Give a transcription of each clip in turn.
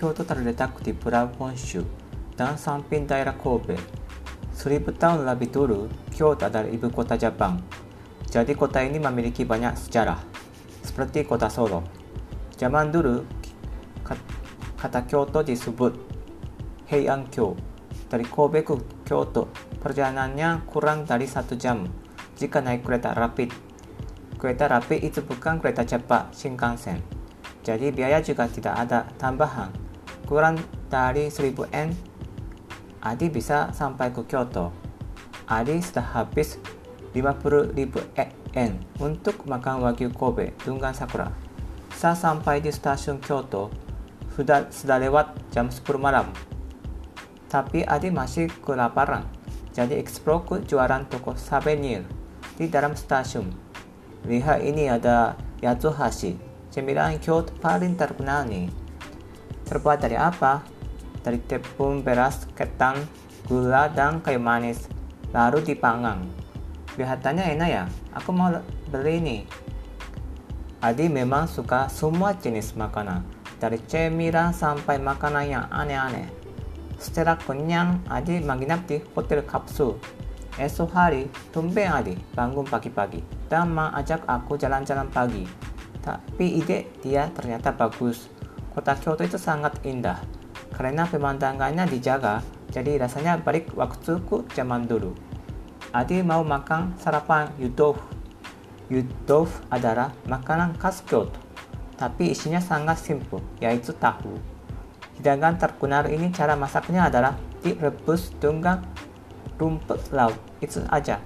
Kyoto terletak di Pulau Honshu dan samping daerah Kobe. Seribu tahun lebih dulu, Kyoto adalah ibu kota Jepang. Jadi kota ini memiliki banyak sejarah, seperti kota Solo. Zaman dulu, kata Kyoto disebut Heian Kyo. Dari Kobe ke Kyoto, perjalanannya kurang dari satu jam jika naik kereta rapid. Kereta rapid itu bukan kereta cepat Shinkansen. Jadi biaya juga tidak ada tambahan. Kurang dari 1000 yen Adi bisa sampai ke Kyoto. Adi sudah habis 50 ribu yen untuk makan wagyu Kobe dengan sakura. Saya sampai di stasiun Kyoto sudah, sudah lewat jam 10 malam. Tapi Adi masih kelaparan, jadi explore ke jualan toko souvenir di dalam stasiun. Lihat ini ada Yatsuhashi, cemilan Kyoto paling terkenal nih. Terbuat dari apa? dari tepung beras, ketan, gula, dan kayu manis, lalu dipanggang. Kelihatannya enak ya, aku mau beli ini. Adi memang suka semua jenis makanan, dari cemilan sampai makanan yang aneh-aneh. Setelah kenyang, Adi menginap di hotel kapsul. Esok hari, tumben Adi bangun pagi-pagi dan mengajak aku jalan-jalan pagi. Tapi ide dia ternyata bagus. Kota Kyoto itu sangat indah karena pemandangannya dijaga, jadi rasanya balik waktu ke zaman dulu. Adi mau makan sarapan yudov. Yudov adalah makanan khas Kyoto, tapi isinya sangat simpel, yaitu tahu. Hidangan terkenal ini cara masaknya adalah direbus dengan rumput laut. Itu aja.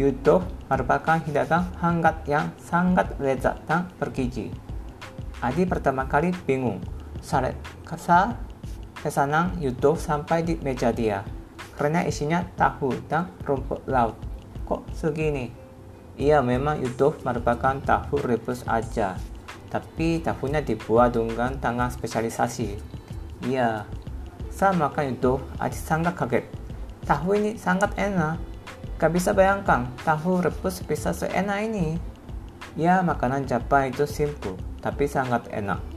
Yudov merupakan hidangan hangat yang sangat lezat dan bergizi. Adi pertama kali bingung. Saat, pesanan YouTube sampai di meja dia karena isinya tahu dan rumput laut. Kok segini? Iya memang YouTube merupakan tahu rebus aja, tapi tahunya dibuat dengan tangan spesialisasi. Iya, saya makan YouTube aja sangat kaget. Tahu ini sangat enak. Gak bisa bayangkan tahu rebus bisa seenak ini. Ya, makanan Jepang itu simple, tapi sangat enak.